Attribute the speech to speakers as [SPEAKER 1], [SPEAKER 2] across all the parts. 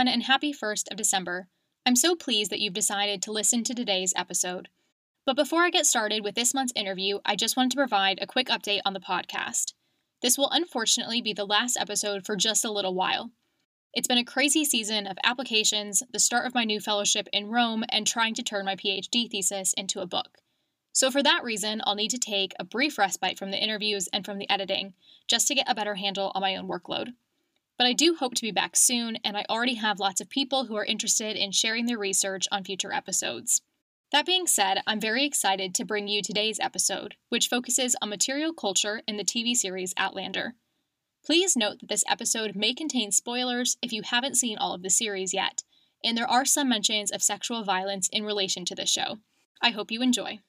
[SPEAKER 1] everyone, and happy 1st of December. I'm so pleased that you've decided to listen to today's episode. But before I get started with this month's interview, I just wanted to provide a quick update on the podcast. This will unfortunately be the last episode for just a little while. It's been a crazy season of applications, the start of my new fellowship in Rome, and trying to turn my PhD thesis into a book. So, for that reason, I'll need to take a brief respite from the interviews and from the editing, just to get a better handle on my own workload. But I do hope to be back soon, and I already have lots of people who are interested in sharing their research on future episodes. That being said, I'm very excited to bring you today's episode, which focuses on material culture in the TV series Outlander. Please note that this episode may contain spoilers if you haven't seen all of the series yet, and there are some mentions of sexual violence in relation to the show. I hope you enjoy.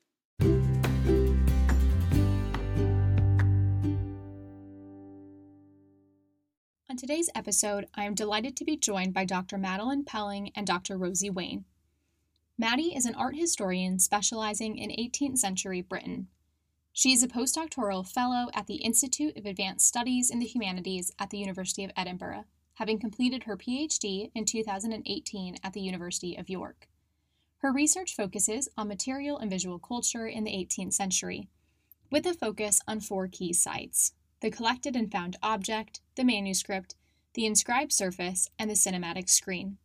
[SPEAKER 1] On today's episode, I am delighted to be joined by Dr. Madeleine Pelling and Dr. Rosie Waine. Maddie is an art historian specializing in 18th century Britain. She is a postdoctoral fellow at the Institute of Advanced Studies in the Humanities at the University of Edinburgh, having completed her PhD in 2018 at the University of York. Her research focuses on material and visual culture in the 18th century, with a focus on four key sites the collected and found object, the manuscript, the inscribed surface, and the cinematic screen.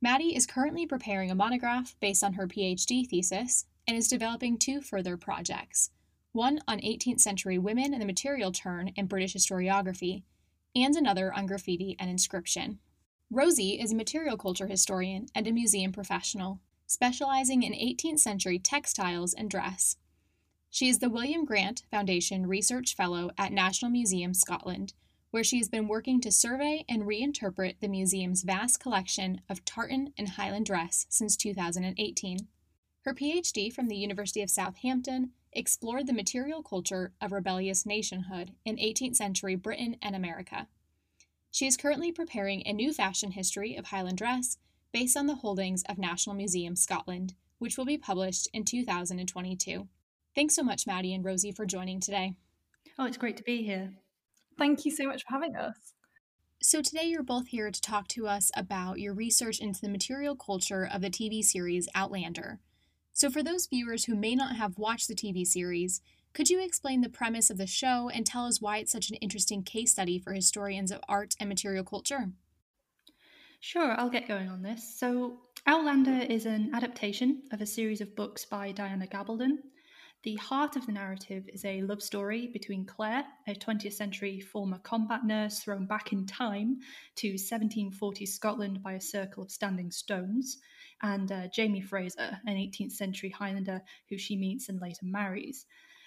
[SPEAKER 1] Maddie is currently preparing a monograph based on her PhD thesis and is developing two further projects one on 18th century women and the material turn in British historiography, and another on graffiti and inscription. Rosie is a material culture historian and a museum professional, specializing in 18th century textiles and dress. She is the William Grant Foundation Research Fellow at National Museum Scotland, where she has been working to survey and reinterpret the museum's vast collection of tartan and Highland dress since 2018. Her PhD from the University of Southampton explored the material culture of rebellious nationhood in 18th century Britain and America. She is currently preparing a new fashion history of Highland dress based on the holdings of National Museum Scotland, which will be published in 2022. Thanks so much, Maddie and Rosie, for joining today.
[SPEAKER 2] Oh, it's great to be here.
[SPEAKER 3] Thank you so much for having us.
[SPEAKER 1] So, today you're both here to talk to us about your research into the material culture of the TV series Outlander. So, for those viewers who may not have watched the TV series, could you explain the premise of the show and tell us why it's such an interesting case study for historians of art and material culture?
[SPEAKER 2] Sure, I'll get going on this. So, Outlander is an adaptation of a series of books by Diana Gabaldon. The heart of the narrative is a love story between Claire, a 20th century former combat nurse thrown back in time to 1740 Scotland by a circle of standing stones, and uh, Jamie Fraser, an 18th century Highlander who she meets and later marries.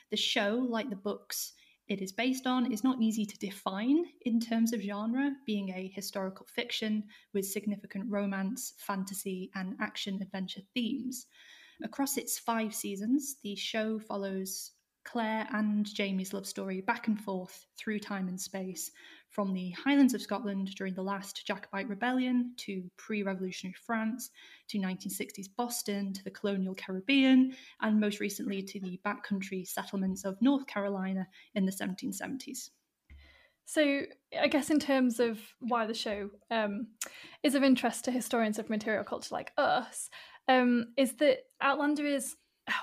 [SPEAKER 2] The show, like the books it is based on, is not easy to define in terms of genre, being a historical fiction with significant romance, fantasy, and action adventure themes. Across its five seasons, the show follows Claire and Jamie's love story back and forth through time and space, from the Highlands of Scotland during the last Jacobite rebellion to pre revolutionary France to 1960s Boston to the colonial Caribbean, and most recently to the backcountry settlements of North Carolina in the 1770s.
[SPEAKER 3] So, I guess in terms of why the show um, is of interest to historians of material culture like us, um, is that Outlander is,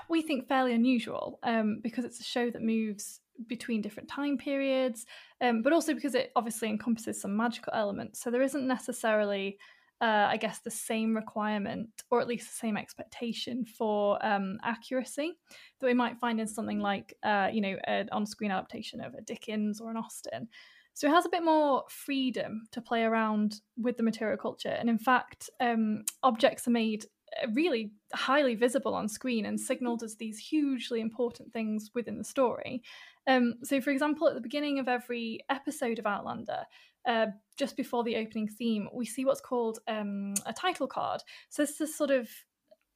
[SPEAKER 3] we think, fairly unusual um, because it's a show that moves between different time periods, um, but also because it obviously encompasses some magical elements. So there isn't necessarily, uh, I guess, the same requirement or at least the same expectation for um, accuracy that we might find in something like, uh, you know, an on screen adaptation of a Dickens or an Austen. So it has a bit more freedom to play around with the material culture. And in fact, um, objects are made really highly visible on screen and signaled as these hugely important things within the story. Um, so, for example, at the beginning of every episode of Outlander, uh, just before the opening theme, we see what's called um, a title card. So, this is sort of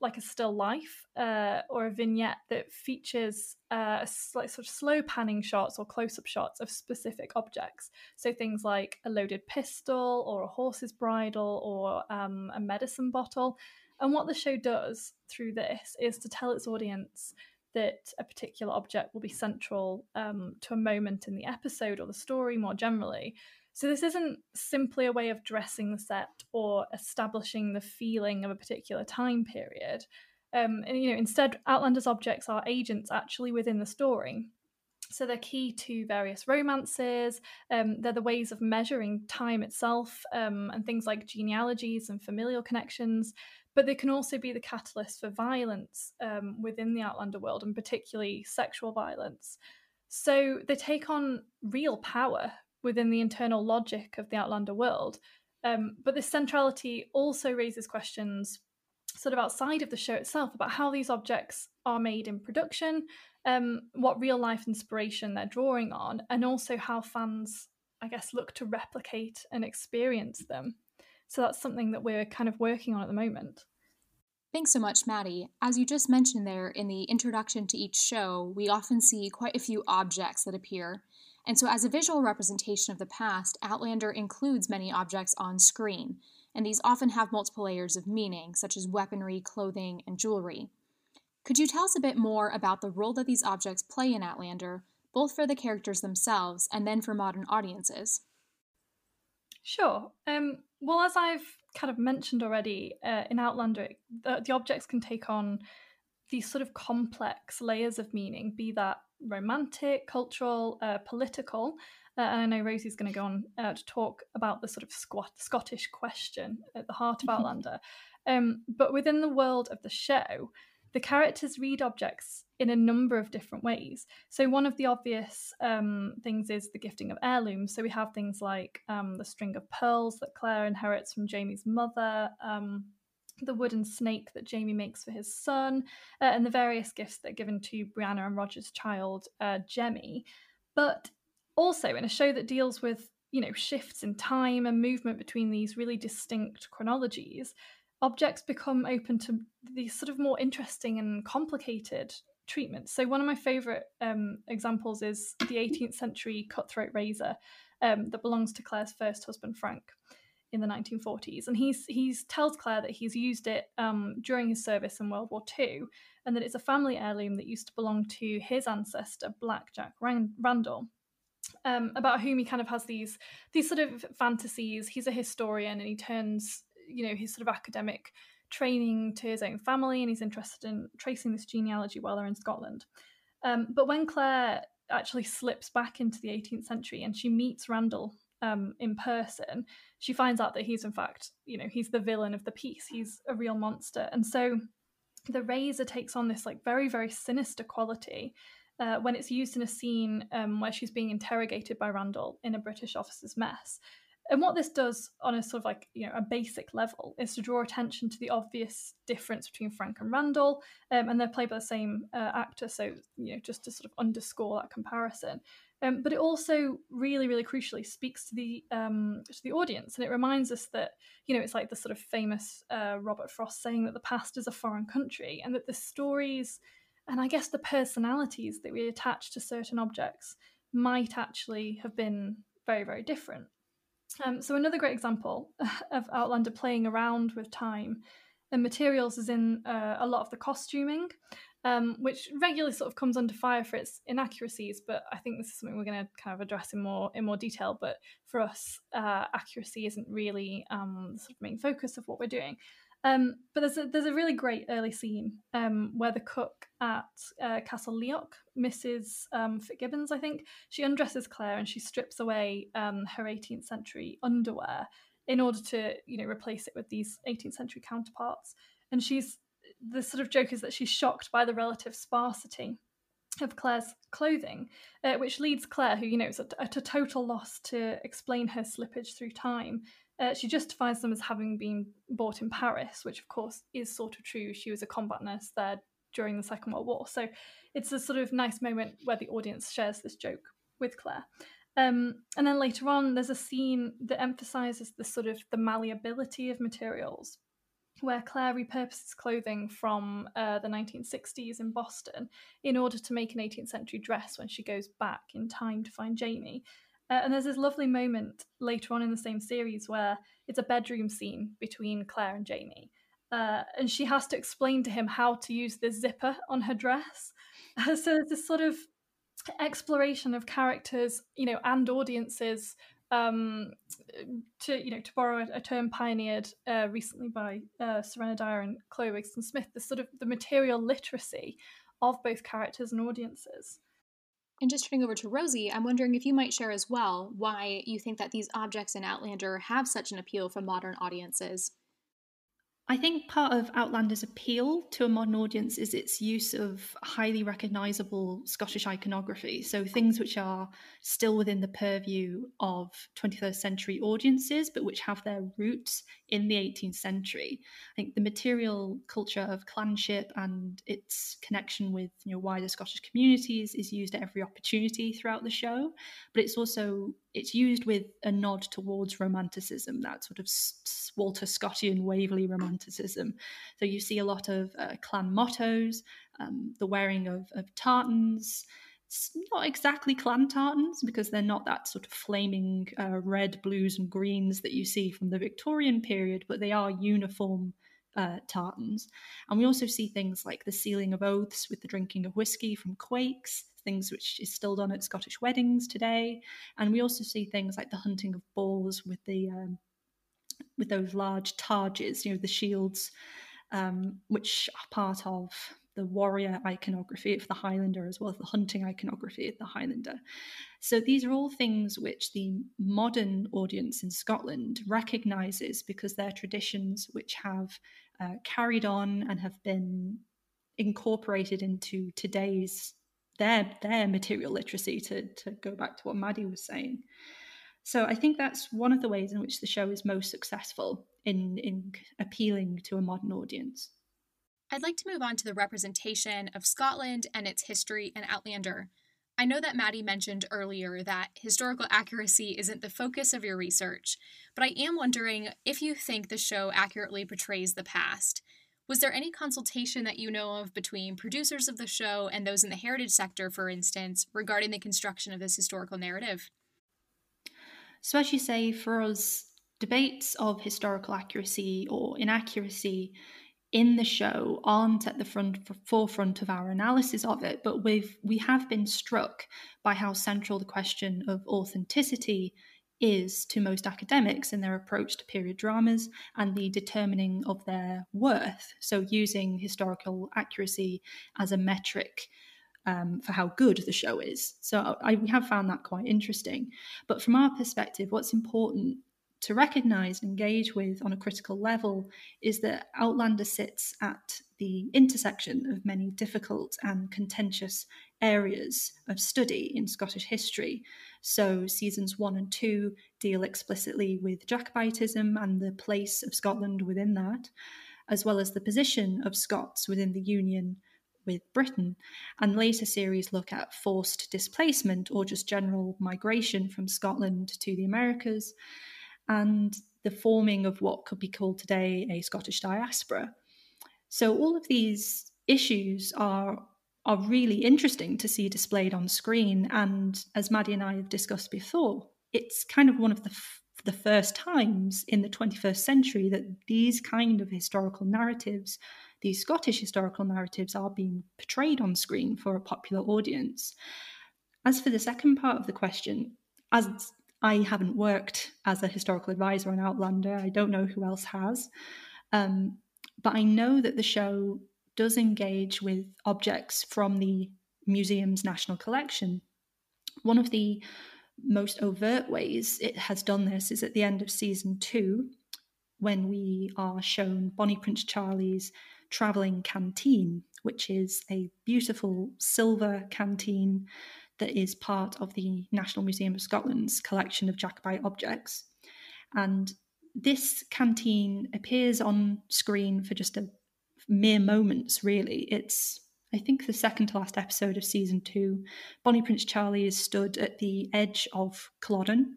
[SPEAKER 3] like a still life uh, or a vignette that features uh, like sort of slow panning shots or close up shots of specific objects. So things like a loaded pistol or a horse's bridle or um, a medicine bottle. And what the show does through this is to tell its audience that a particular object will be central um, to a moment in the episode or the story more generally. So this isn't simply a way of dressing the set or establishing the feeling of a particular time period. Um, and, you know, instead, Outlander's objects are agents actually within the story. So they're key to various romances. Um, they're the ways of measuring time itself um, and things like genealogies and familial connections. But they can also be the catalyst for violence um, within the Outlander world, and particularly sexual violence. So they take on real power within the internal logic of the Outlander world. Um, but this centrality also raises questions sort of outside of the show itself about how these objects are made in production um, what real life inspiration they're drawing on, and also how fans, I guess, look to replicate and experience them. So that's something that we're kind of working on at the moment.
[SPEAKER 1] Thanks so much, Maddie. As you just mentioned there in the introduction to each show, we often see quite a few objects that appear. And so, as a visual representation of the past, Outlander includes many objects on screen, and these often have multiple layers of meaning, such as weaponry, clothing, and jewelry. Could you tell us a bit more about the role that these objects play in Outlander, both for the characters themselves and then for modern audiences?
[SPEAKER 3] Sure. Um, well, as I've kind of mentioned already, uh, in Outlander, the, the, objects can take on these sort of complex layers of meaning, be that romantic, cultural, uh, political. Uh, and I know Rosie's going to go on uh, to talk about the sort of squat, Scottish question at the heart of Outlander. Um, but within the world of the show, the characters read objects in a number of different ways. So, one of the obvious um, things is the gifting of heirlooms. So, we have things like um, the string of pearls that Claire inherits from Jamie's mother, um, the wooden snake that Jamie makes for his son, uh, and the various gifts that are given to Brianna and Roger's child, uh, Jemmy. But also, in a show that deals with you know shifts in time and movement between these really distinct chronologies objects become open to these sort of more interesting and complicated treatments. So, one of my favourite um, examples is the 18th century cutthroat razor um, that belongs to Claire's first husband, Frank, in the 1940s. And he's he's tells Claire that he's used it um, during his service in World War II, and that it's a family heirloom that used to belong to his ancestor, Black Jack Randall. Um, about whom he kind of has these these sort of fantasies. He's a historian, and he turns you know his sort of academic training to his own family, and he's interested in tracing this genealogy while they're in Scotland. Um, but when Claire actually slips back into the 18th century and she meets Randall um, in person, she finds out that he's in fact, you know, he's the villain of the piece. He's a real monster, and so the razor takes on this like very very sinister quality. Uh, when it's used in a scene um, where she's being interrogated by Randall in a British officer's mess. And what this does on a sort of like, you know, a basic level is to draw attention to the obvious difference between Frank and Randall. Um, and they're played by the same uh, actor. So, you know, just to sort of underscore that comparison. Um, but it also really, really crucially speaks to the um, to the audience, and it reminds us that you know it's like the sort of famous uh, Robert Frost saying that the past is a foreign country, and that the stories and I guess the personalities that we attach to certain objects might actually have been very, very different. Um, so another great example of Outlander playing around with time and materials is in uh, a lot of the costuming, um, which regularly sort of comes under fire for its inaccuracies. But I think this is something we're going to kind of address in more in more detail. But for us, uh, accuracy isn't really um, the sort of main focus of what we're doing. Um, but there's a, there's a really great early scene um, where the cook at uh, Castle Leoch, Mrs. Um, Fitzgibbons, I think, she undresses Claire and she strips away um, her 18th century underwear in order to, you know, replace it with these 18th century counterparts. And she's the sort of joke is that she's shocked by the relative sparsity of Claire's clothing, uh, which leads Claire, who you know is at, a total loss to explain her slippage through time, uh, she justifies them as having been bought in Paris, which of course is sort of true. She was a combat nurse there during the Second World War. So it's a sort of nice moment where the audience shares this joke with Claire. Um, and then later on, there's a scene that emphasizes the sort of the malleability of materials, where Claire repurposes clothing from uh, the 1960s in Boston in order to make an 18th century dress when she goes back in time to find Jamie. Uh, and there's this lovely moment later on in the same series where it's a bedroom scene between Claire and Jamie. Uh, and she has to explain to him how to use the zipper on her dress. Uh, so there's this sort of exploration of characters, you know, and audiences' um, to you know to borrow a, a term pioneered uh, recently by uh, Serena Dyer and Chloe Wigston Smith, the sort of the material literacy of both characters and audiences.
[SPEAKER 1] And just turning over to Rosie, I'm wondering if you might share as well why you think that these objects in Outlander have such an appeal for modern audiences.
[SPEAKER 2] I think part of Outlander's appeal to a modern audience is its use of highly recognisable Scottish iconography. So things which are still within the purview of 21st century audiences, but which have their roots in the 18th century. I think the material culture of clanship and its connection with you know wider Scottish communities is used at every opportunity throughout the show, but it's also it's used with a nod towards romanticism, that sort of Walter Scottian Waverley romanticism. So you see a lot of uh, clan mottos, um, the wearing of, of tartans. It's not exactly clan tartans because they're not that sort of flaming uh, red, blues, and greens that you see from the Victorian period, but they are uniform uh, tartans. And we also see things like the sealing of oaths with the drinking of whiskey from quaichs, things which is still done at Scottish weddings today. And we also see things like the hunting of boars with the um, with those large targes, you know, the shields, um, which are part of the warrior iconography of the Highlander as well as the hunting iconography of the Highlander. So these are all things which the modern audience in Scotland recognises because they're traditions which have uh, carried on and have been incorporated into today's their their material literacy to to go back to what Maddie was saying. So I think that's one of the ways in which the show is most successful in in appealing to a modern audience.
[SPEAKER 1] I'd like to move on to the representation of Scotland and its history in Outlander. I know that Maddie mentioned earlier that historical accuracy isn't the focus of your research, but I am wondering if you think the show accurately portrays the past. Was there any consultation that you know of between producers of the show and those in the heritage sector, for instance, regarding the construction of this historical narrative?
[SPEAKER 2] So, as you say, for us, debates of historical accuracy or inaccuracy in the show aren't at the front forefront of our analysis of it, but we've we have been struck by how central the question of authenticity is to most academics in their approach to period dramas and the determining of their worth. So, using historical accuracy as a metric um, for how good the show is. So, I, we have found that quite interesting. But from our perspective, what's important to recognize and engage with on a critical level is that Outlander sits at the intersection of many difficult and contentious areas of study in Scottish history. So, seasons one and two deal explicitly with Jacobitism and the place of Scotland within that, as well as the position of Scots within the Union with Britain. And later series look at forced displacement or just general migration from Scotland to the Americas and the forming of what could be called today a Scottish diaspora. So all of these issues are are really interesting to see displayed on screen. And as Maddie and I have discussed before, it's kind of one of the f- the first times in the 21st century that these kind of historical narratives, these Scottish historical narratives, are being portrayed on screen for a popular audience. As for the second part of the question, as I haven't worked as a historical advisor on Outlander. I don't know who else has. Um, but I know that the show does engage with objects from the museum's national collection. One of the most overt ways it has done this is at the end of season two, when we are shown Bonnie Prince Charlie's travelling canteen, which is a beautiful silver canteen that is part of the National Museum of Scotland's collection of Jacobite objects. And this canteen appears on screen for just a mere moments, really. It's, I think, the second to last episode of season two. Bonnie Prince Charlie is stood at the edge of Culloden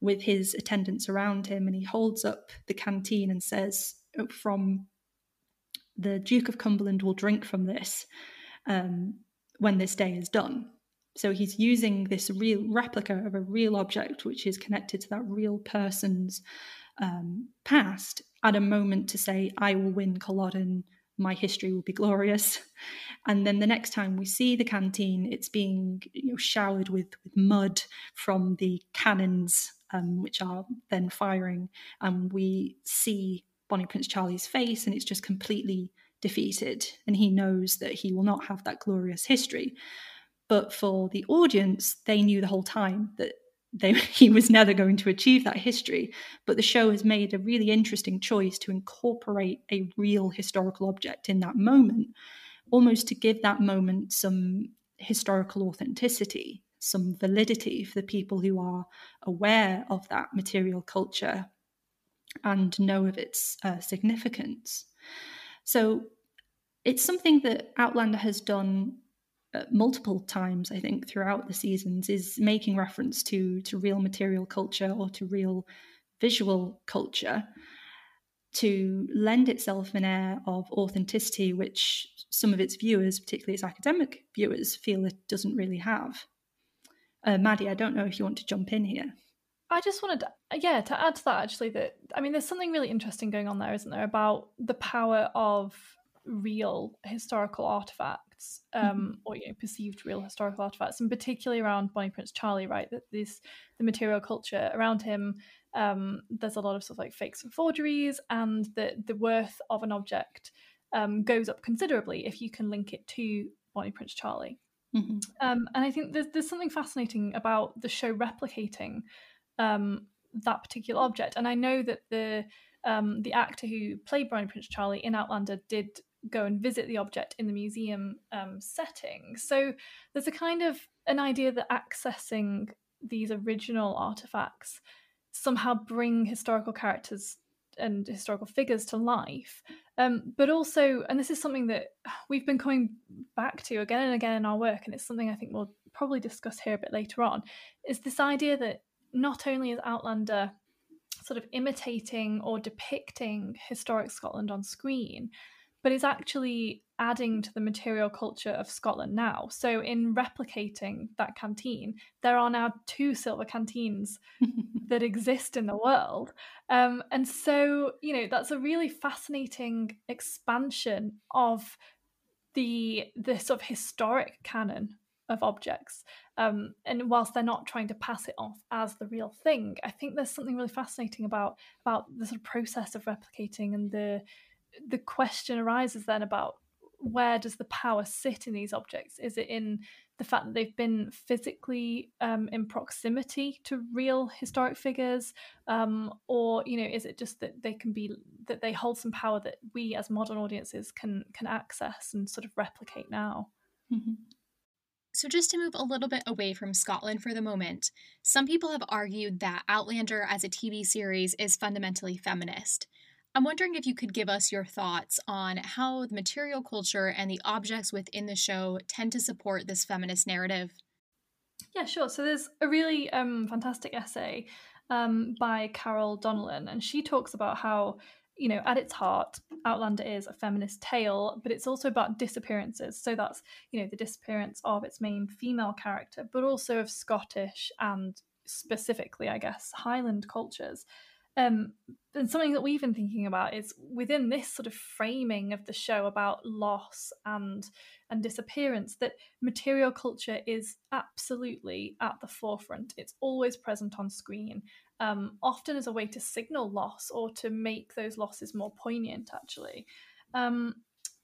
[SPEAKER 2] with his attendants around him, and he holds up the canteen and says, oh, From the Duke of Cumberland will drink from this um, when this day is done. So he's using this real replica of a real object, which is connected to that real person's um, past, at a moment to say, I will win Culloden, my history will be glorious. And then the next time we see the canteen, it's being you know, showered with, with mud from the cannons, um, which are then firing. And we see Bonnie Prince Charlie's face, and it's just completely defeated. And he knows that he will not have that glorious history. But for the audience, they knew the whole time that they, he was never going to achieve that history. But the show has made a really interesting choice to incorporate a real historical object in that moment, almost to give that moment some historical authenticity, some validity for the people who are aware of that material culture and know of its uh, significance. So it's something that Outlander has done multiple times, I think, throughout the seasons, is making reference to to real material culture or to real visual culture to lend itself an air of authenticity, which some of its viewers, particularly its academic viewers, feel it doesn't really have. Uh, Maddie, I don't know if you want to jump in here.
[SPEAKER 3] I just wanted to, yeah, to add to that actually, that I mean, there's something really interesting going on there, isn't there, about the power of real historical artifacts um, mm-hmm. or you know, perceived real historical artifacts, and particularly around Bonnie Prince Charlie, right? That this the material culture around him. Um, there's a lot of stuff like fakes and forgeries, and the the worth of an object um, goes up considerably if you can link it to Bonnie Prince Charlie. Mm-hmm. Um, and I think there's there's something fascinating about the show replicating um, that particular object. And I know that the um, the actor who played Bonnie Prince Charlie in Outlander did go and visit the object in the museum um, setting. So there's a kind of an idea that accessing these original artifacts somehow bring historical characters and historical figures to life. Um, but also, and this is something that we've been coming back to again and again in our work, and it's something I think we'll probably discuss here a bit later on, is this idea that not only is Outlander sort of imitating or depicting historic Scotland on screen, but is actually adding to the material culture of Scotland now. So, in replicating that canteen, there are now two silver canteens that exist in the world. Um, and so, you know, that's a really fascinating expansion of the the sort of historic canon of objects. Um, and whilst they're not trying to pass it off as the real thing, I think there's something really fascinating about about the sort of process of replicating and the the question arises then about where does the power sit in these objects? Is it in the fact that they've been physically um, in proximity to real historic figures, um, or you know, is it just that they can be that they hold some power that we as modern audiences can can access and sort of replicate now?
[SPEAKER 1] Mm-hmm. So, just to move a little bit away from Scotland for the moment, some people have argued that Outlander as a TV series is fundamentally feminist. I'm wondering if you could give us your thoughts on how the material culture and the objects within the show tend to support this feminist narrative.
[SPEAKER 3] Yeah, sure. So there's a really um, fantastic essay um, by Carol Donnellan, and she talks about how, you know, at its heart, Outlander is a feminist tale, but it's also about disappearances. So that's, you know, the disappearance of its main female character, but also of Scottish and specifically, I guess, Highland cultures. Um, and something that we've been thinking about is within this sort of framing of the show about loss and and disappearance that material culture is absolutely at the forefront. It's always present on screen um, often as a way to signal loss or to make those losses more poignant actually. Um,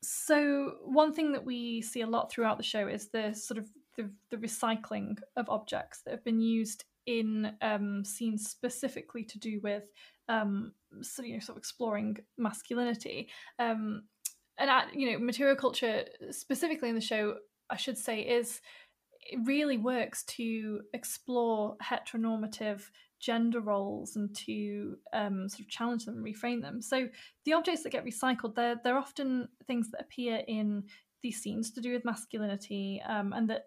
[SPEAKER 3] so one thing that we see a lot throughout the show is the sort of the, the recycling of objects that have been used in um, scenes specifically to do with um, so, you know, sort of exploring masculinity. Um, and at, you know, material culture specifically in the show, I should say, is it really works to explore heteronormative gender roles and to um, sort of challenge them and reframe them. So the objects that get recycled, they're they're often things that appear in these scenes to do with masculinity, um, and that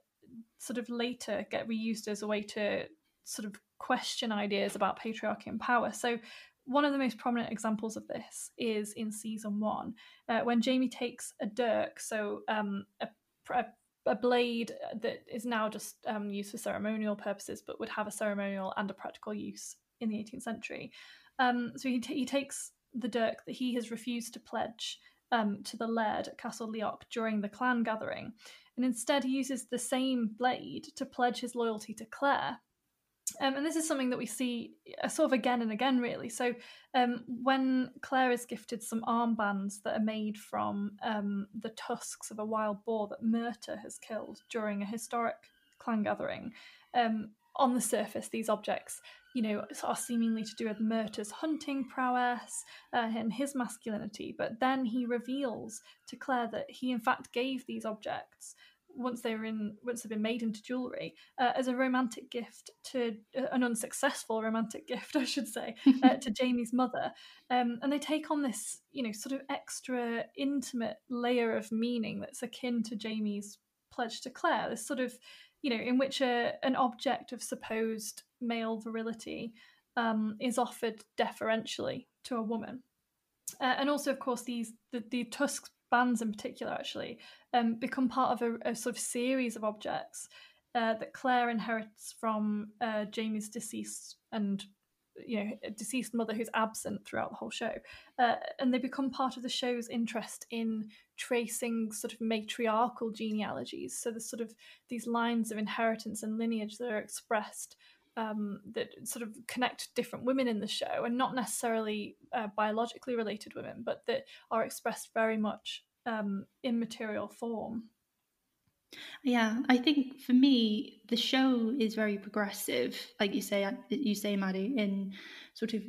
[SPEAKER 3] sort of later get reused as a way to sort of question ideas about patriarchy and power. So one of the most prominent examples of this is in season one, uh, when Jamie takes a dirk, so um, a, a, a, blade that is now just um, used for ceremonial purposes, but would have a ceremonial and a practical use in the 18th century. Um, so he, t- he takes the dirk that he has refused to pledge um, to the laird at Castle Leoch during the clan gathering, and instead uses the same blade to pledge his loyalty to Claire. Um, and this is something that we see uh, sort of again and again, really. So, um, when Claire is gifted some armbands that are made from um, the tusks of a wild boar that Murtagh has killed during a historic clan gathering, um, on the surface, these objects, you know, are seemingly to do with Murtagh's hunting prowess uh, and his masculinity. But then he reveals to Claire that he, in fact, gave these objects once they were in once they've been made into jewelry uh, as a romantic gift to uh, an unsuccessful romantic gift i should say uh, to jamie's mother. Um, and they take on this you know sort of extra intimate layer of meaning that's akin to jamie's pledge to claire this sort of you know in which a, an object of supposed male virility um, is offered deferentially to a woman. Uh, and also of course these the, the tusks bands in particular actually um, become part of a, a, sort of series of objects uh, that Claire inherits from uh, Jamie's deceased and you know deceased mother who's absent throughout the whole show. Uh, and they become part of the show's interest in tracing sort of matriarchal genealogies. So the sort of these lines of inheritance and lineage that are expressed um, that sort of connect different women in the show and not necessarily uh, biologically related women, but that are expressed very much um, in material form.
[SPEAKER 2] Yeah, I think for me, the show is very progressive, like you say, you say, Maddie, in sort of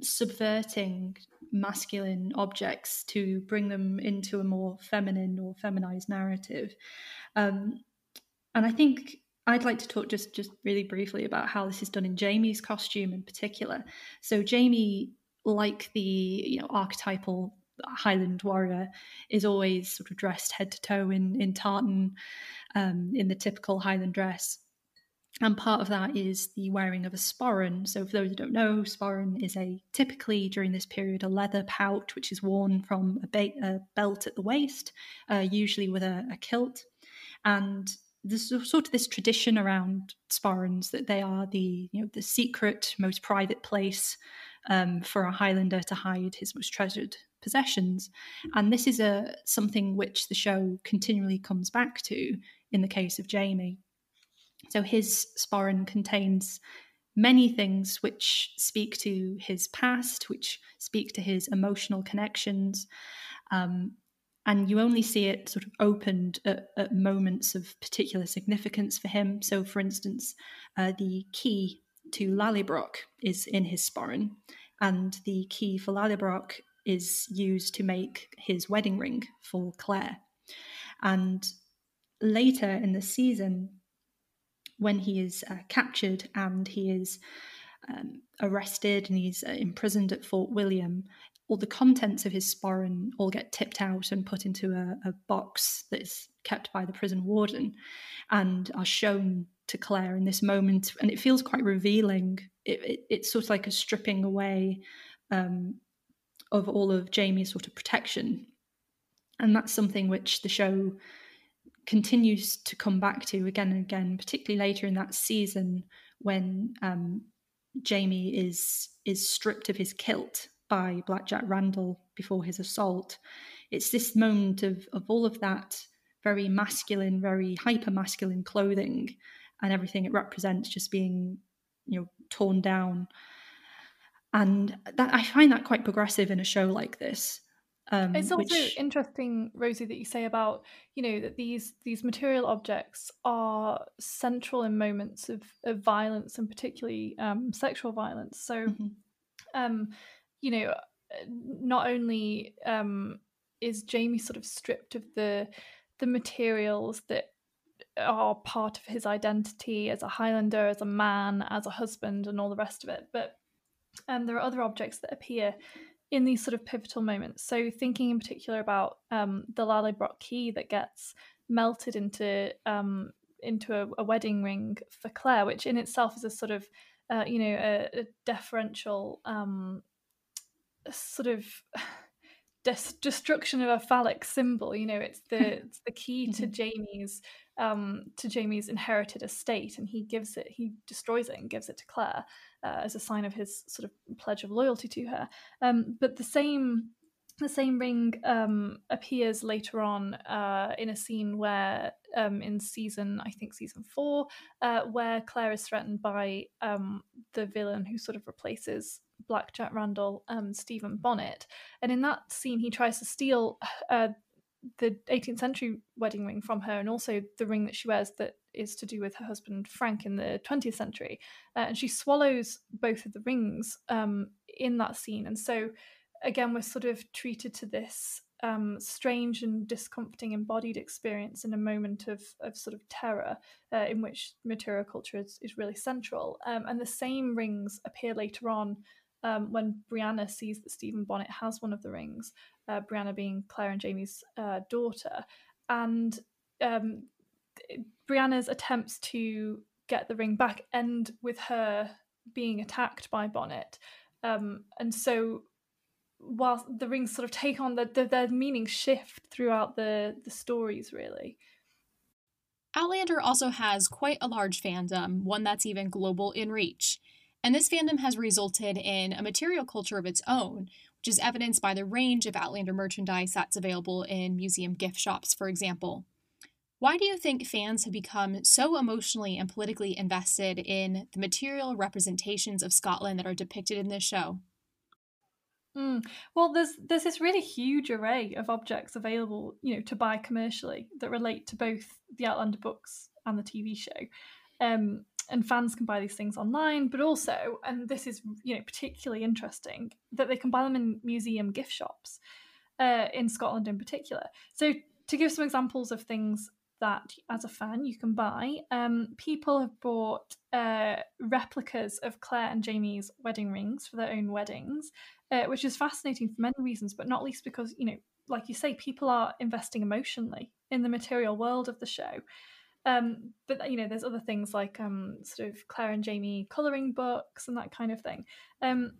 [SPEAKER 2] subverting masculine objects to bring them into a more feminine or feminized narrative. Um, and I think I'd like to talk just just really briefly about how this is done in Jamie's costume in particular. So Jamie, like the you know archetypal Highland warrior, is always sort of dressed head to toe in in tartan, um, in the typical Highland dress. And part of that is the wearing of a sporran. So, for those who don't know, sporran is a typically during this period a leather pouch which is worn from a, ba- a belt at the waist, uh, usually with a, a kilt. And there's sort of this tradition around sporrans that they are the you know the secret, most private place um, for a Highlander to hide his most treasured possessions, and this is a something which the show continually comes back to in the case of Jamie. So his sporran contains many things which speak to his past, which speak to his emotional connections. Um, and you only see it sort of opened at, at moments of particular significance for him. So, for instance, uh, the key to Lallybroch is in his sporran, and the key for Lallybroch is used to make his wedding ring for Claire. And later in the season, when he is uh, captured and he is um, arrested and he's uh, imprisoned at Fort William, all the contents of his sporran all get tipped out and put into a, a box that's kept by the prison warden and are shown to Claire in this moment. And it feels quite revealing. It, it, it's sort of like a stripping away um, of all of Jamie's sort of protection. And that's something which the show continues to come back to again and again, particularly later in that season when um, Jamie is is stripped of his kilt by Black Jack Randall before his assault. It's this moment of, of all of that very masculine, very hyper masculine clothing and everything it represents just being, you know, torn down. And that I find that quite progressive in a show like this.
[SPEAKER 3] Um, it's also which... interesting, Rosie, that you say about you know that these these material objects are central in moments of, of violence and particularly um, sexual violence. So, mm-hmm. um, you know, not only um, is Jamie sort of stripped of the the materials that are part of his identity as a Highlander, as a man, as a husband, and all the rest of it, but um, there are other objects that appear in these sort of pivotal moments. So, thinking in particular about um, the Lallybroch key that gets melted into um, into a, a, wedding ring for Claire, which in itself is a sort of uh, you know a, a deferential um, sort of des- destruction of a phallic symbol. You know, it's the it's the key to mm-hmm. Jamie's um, to Jamie's inherited estate, and he gives it, he destroys it and gives it to Claire uh, as a sign of his sort of pledge of loyalty to her. Um, but the same the same ring um, appears later on uh, in a scene where, um, in season, I think season four, uh, where Claire is threatened by um, the villain who sort of replaces Black Jack Randall, um, Stephen Bonnet. And in that scene, he tries to steal uh, the 18th century wedding ring from her and also the ring that she wears that is to do with her husband Frank in the 20th century. Uh, and she swallows both of the rings um, in that scene. And so again, we're sort of treated to this um, strange and discomforting embodied experience in a moment of, of sort of terror uh, in which material culture is, is really central. Um, and the same rings appear later on um, when Brianna sees that Stephen Bonnet has one of the rings, uh, Brianna being Claire and Jamie's uh, daughter. And um, Brianna's attempts to get the ring back end with her being attacked by Bonnet. Um, and so while the rings sort of take on the, the, their meaning shift throughout the the stories really
[SPEAKER 1] outlander also has quite a large fandom one that's even global in reach and this fandom has resulted in a material culture of its own which is evidenced by the range of outlander merchandise that's available in museum gift shops for example why do you think fans have become so emotionally and politically invested in the material representations of Scotland that are depicted in this show?
[SPEAKER 3] Mm. Well, there's there's this really huge array of objects available, you know, to buy commercially that relate to both the Outlander books and the TV show. Um, and fans can buy these things online, but also, and this is you know particularly interesting, that they can buy them in museum gift shops uh, in Scotland in particular. So to give some examples of things that as a fan you can buy. Um, people have bought uh, replicas of Claire and Jamie's wedding rings for their own weddings, uh, which is fascinating for many reasons, but not least because, you know, like you say, people are investing emotionally in the material world of the show. Um, but you know, there's other things like um, sort of Claire and Jamie coloring books and that kind of thing. Um,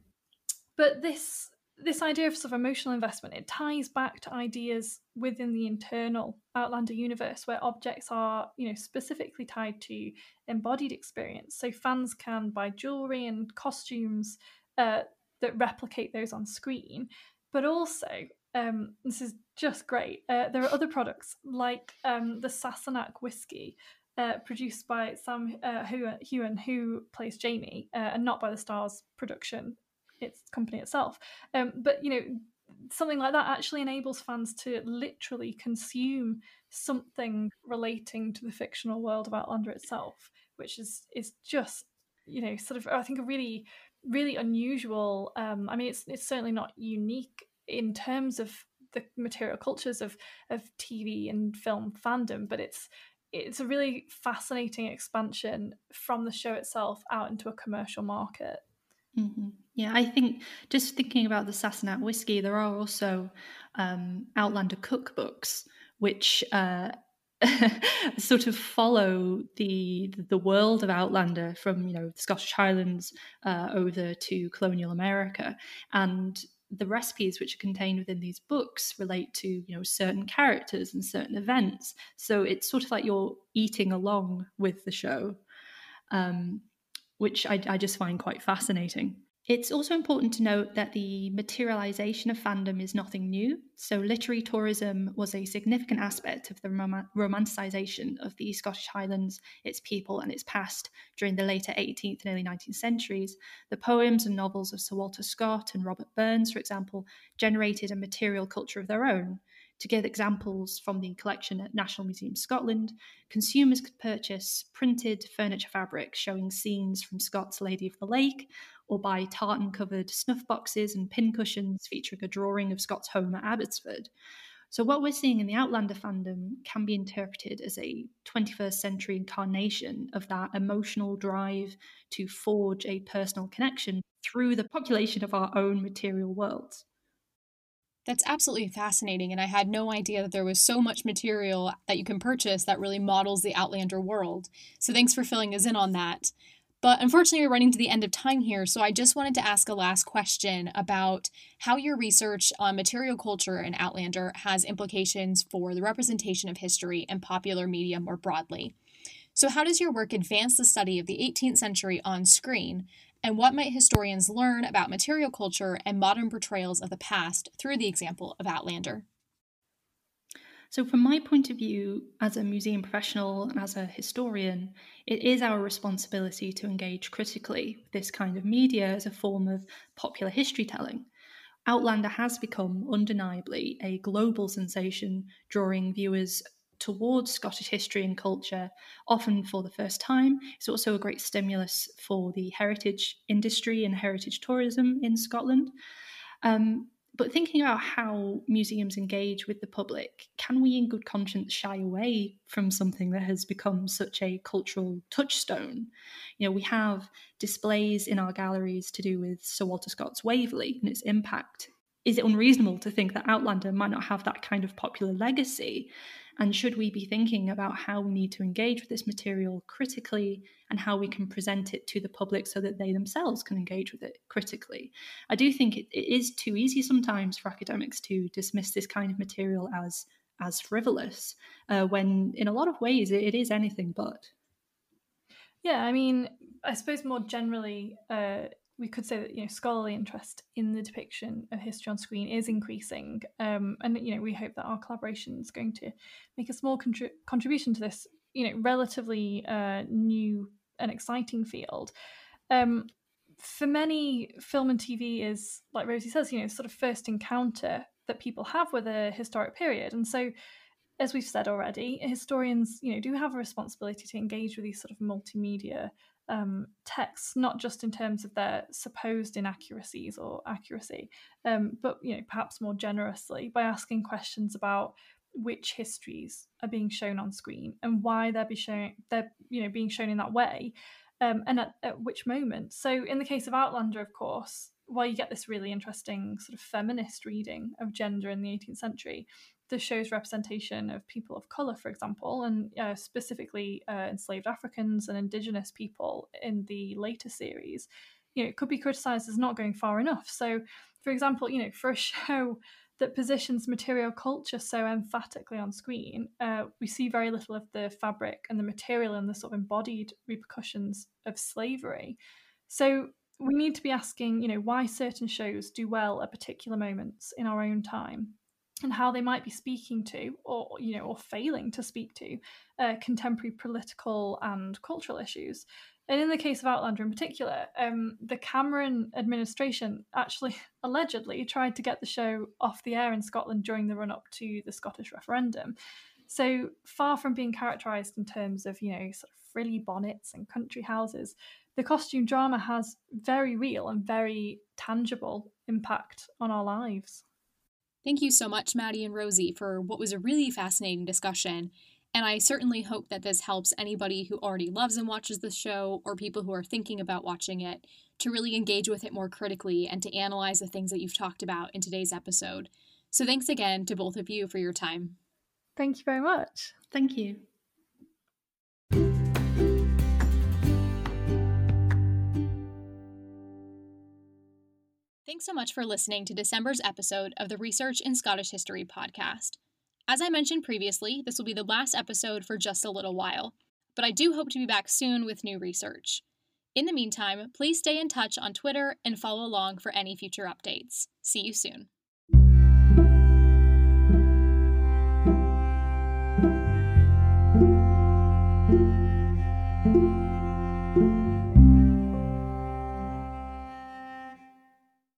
[SPEAKER 3] but this this idea of sort of emotional investment it ties back to ideas within the internal outlander universe where objects are you know specifically tied to embodied experience so fans can buy jewelry and costumes uh, that replicate those on screen but also um, this is just great uh, there are other products like um, the sassenach whiskey uh, produced by Sam uh, Heughan, who plays Jamie, uh, and not by the Starz production its company itself. Um, but you know, something like that actually enables fans to literally consume something relating to the fictional world of Outlander itself, which is is just you know sort of I think a really really unusual. Um, I mean, it's it's certainly not unique in terms of the material cultures of of TV and film fandom, but it's it's a really fascinating expansion from the show itself out into a commercial market.
[SPEAKER 2] Mm-hmm. Yeah, I think just thinking about the Sassenach whiskey, there are also um, Outlander cookbooks which uh, sort of follow the the world of Outlander from you know the Scottish Highlands uh, over to colonial America, and the recipes which are contained within these books relate to you know certain characters and certain events. So it's sort of like you're eating along with the show. Um, which I, I just find quite fascinating. It's also important to note that the materialization of fandom is nothing new. So, literary tourism was a significant aspect of the rom- romanticization of the Scottish Highlands, its people, and its past during the later 18th and early 19th centuries. The poems and novels of Sir Walter Scott and Robert Burns, for example, generated a material culture of their own. To give examples from the collection at National Museum Scotland, consumers could purchase printed furniture fabric showing scenes from Scott's Lady of the Lake, or buy tartan covered snuff boxes and pincushions featuring a drawing of Scott's home at Abbotsford. So, what we're seeing in the Outlander fandom can be interpreted as a 21st century incarnation of that emotional drive to forge a personal connection through the population of our own material worlds.
[SPEAKER 1] That's absolutely fascinating, and I had no idea that there was so much material that you can purchase that really models the Outlander world. So thanks for filling us in on that. But unfortunately, we're running to the end of time here, so I just wanted to ask a last question about how your research on material culture in Outlander has implications for the representation of history and popular media more broadly. So, how does your work advance the study of the 18th century on screen, And what might historians learn about material culture and modern portrayals of the past through the example of Outlander?
[SPEAKER 2] So, from my point of view, as a museum professional and as a historian, it is our responsibility to engage critically with this kind of media as a form of popular history telling. Outlander has become undeniably a global sensation, drawing viewers towards Scottish history and culture, often for the first time. It's also a great stimulus for the heritage industry and heritage tourism in Scotland. Um, but thinking about how museums engage with the public, can we in good conscience shy away from something that has become such a cultural touchstone? You know, we have displays in our galleries to do with Sir Walter Scott's Waverley and its impact. Is it unreasonable to think that Outlander might not have that kind of popular legacy? And should we be thinking about how we need to engage with this material critically and how we can present it to the public so that they themselves can engage with it critically? I do think it, it is too easy sometimes for academics to dismiss this kind of material as as frivolous, uh, when in a lot of ways it, it is anything but.
[SPEAKER 3] Yeah, I mean, I suppose more generally, uh, we could say that you know scholarly interest in the depiction of history on screen is increasing, um, and you know we hope that our collaboration is going to make a small contri- contribution to this you know relatively uh, new and exciting field. Um, for many, film and TV is like Rosie says, you know, sort of first encounter that people have with a historic period, and so as we've said already, historians, you know, do have a responsibility to engage with these sort of multimedia um, texts, not just in terms of their supposed inaccuracies or accuracy, um, but you know perhaps more generously by asking questions about which histories are being shown on screen and why they're be shown they're you know being shown in that way, um, and at, at which moment. So in the case of Outlander, of course, while you get this really interesting sort of feminist reading of gender in the 18th century, the show's representation of people of color, for example, and uh, specifically uh, enslaved Africans and indigenous people in the later series, you know, it could be criticized as not going far enough. So, for example, you know, for a show that positions material culture so emphatically on screen, uh, we see very little of the fabric and the material and the sort of embodied repercussions of slavery. So we need to be asking, you know, why certain shows do well at particular moments in our own time and how they might be speaking to or you know or failing to speak to uh, contemporary political and cultural issues. And in the case of outlander in particular um, the cameron administration actually allegedly tried to get the show off the air in scotland during the run-up to the scottish referendum. So far from being characterized in terms of you know sort of frilly bonnets and country houses the costume drama has very real and very tangible impact on our lives
[SPEAKER 1] Thank you so much, Maddie and Rosie, for what was a really fascinating discussion. And I certainly hope that this helps anybody who already loves and watches the show or people who are thinking about watching it to really engage with it more critically and to analyze the things that you've talked about in today's episode. So thanks again to both of you for your time.
[SPEAKER 3] Thank you very much.
[SPEAKER 2] Thank you.
[SPEAKER 1] Thanks so much for listening to December's episode of the Research in Scottish History podcast. As I mentioned previously, this will be the last episode for just a little while, but I do hope to be back soon with new research. In the meantime, please stay in touch on Twitter and follow along for any future updates. See you soon.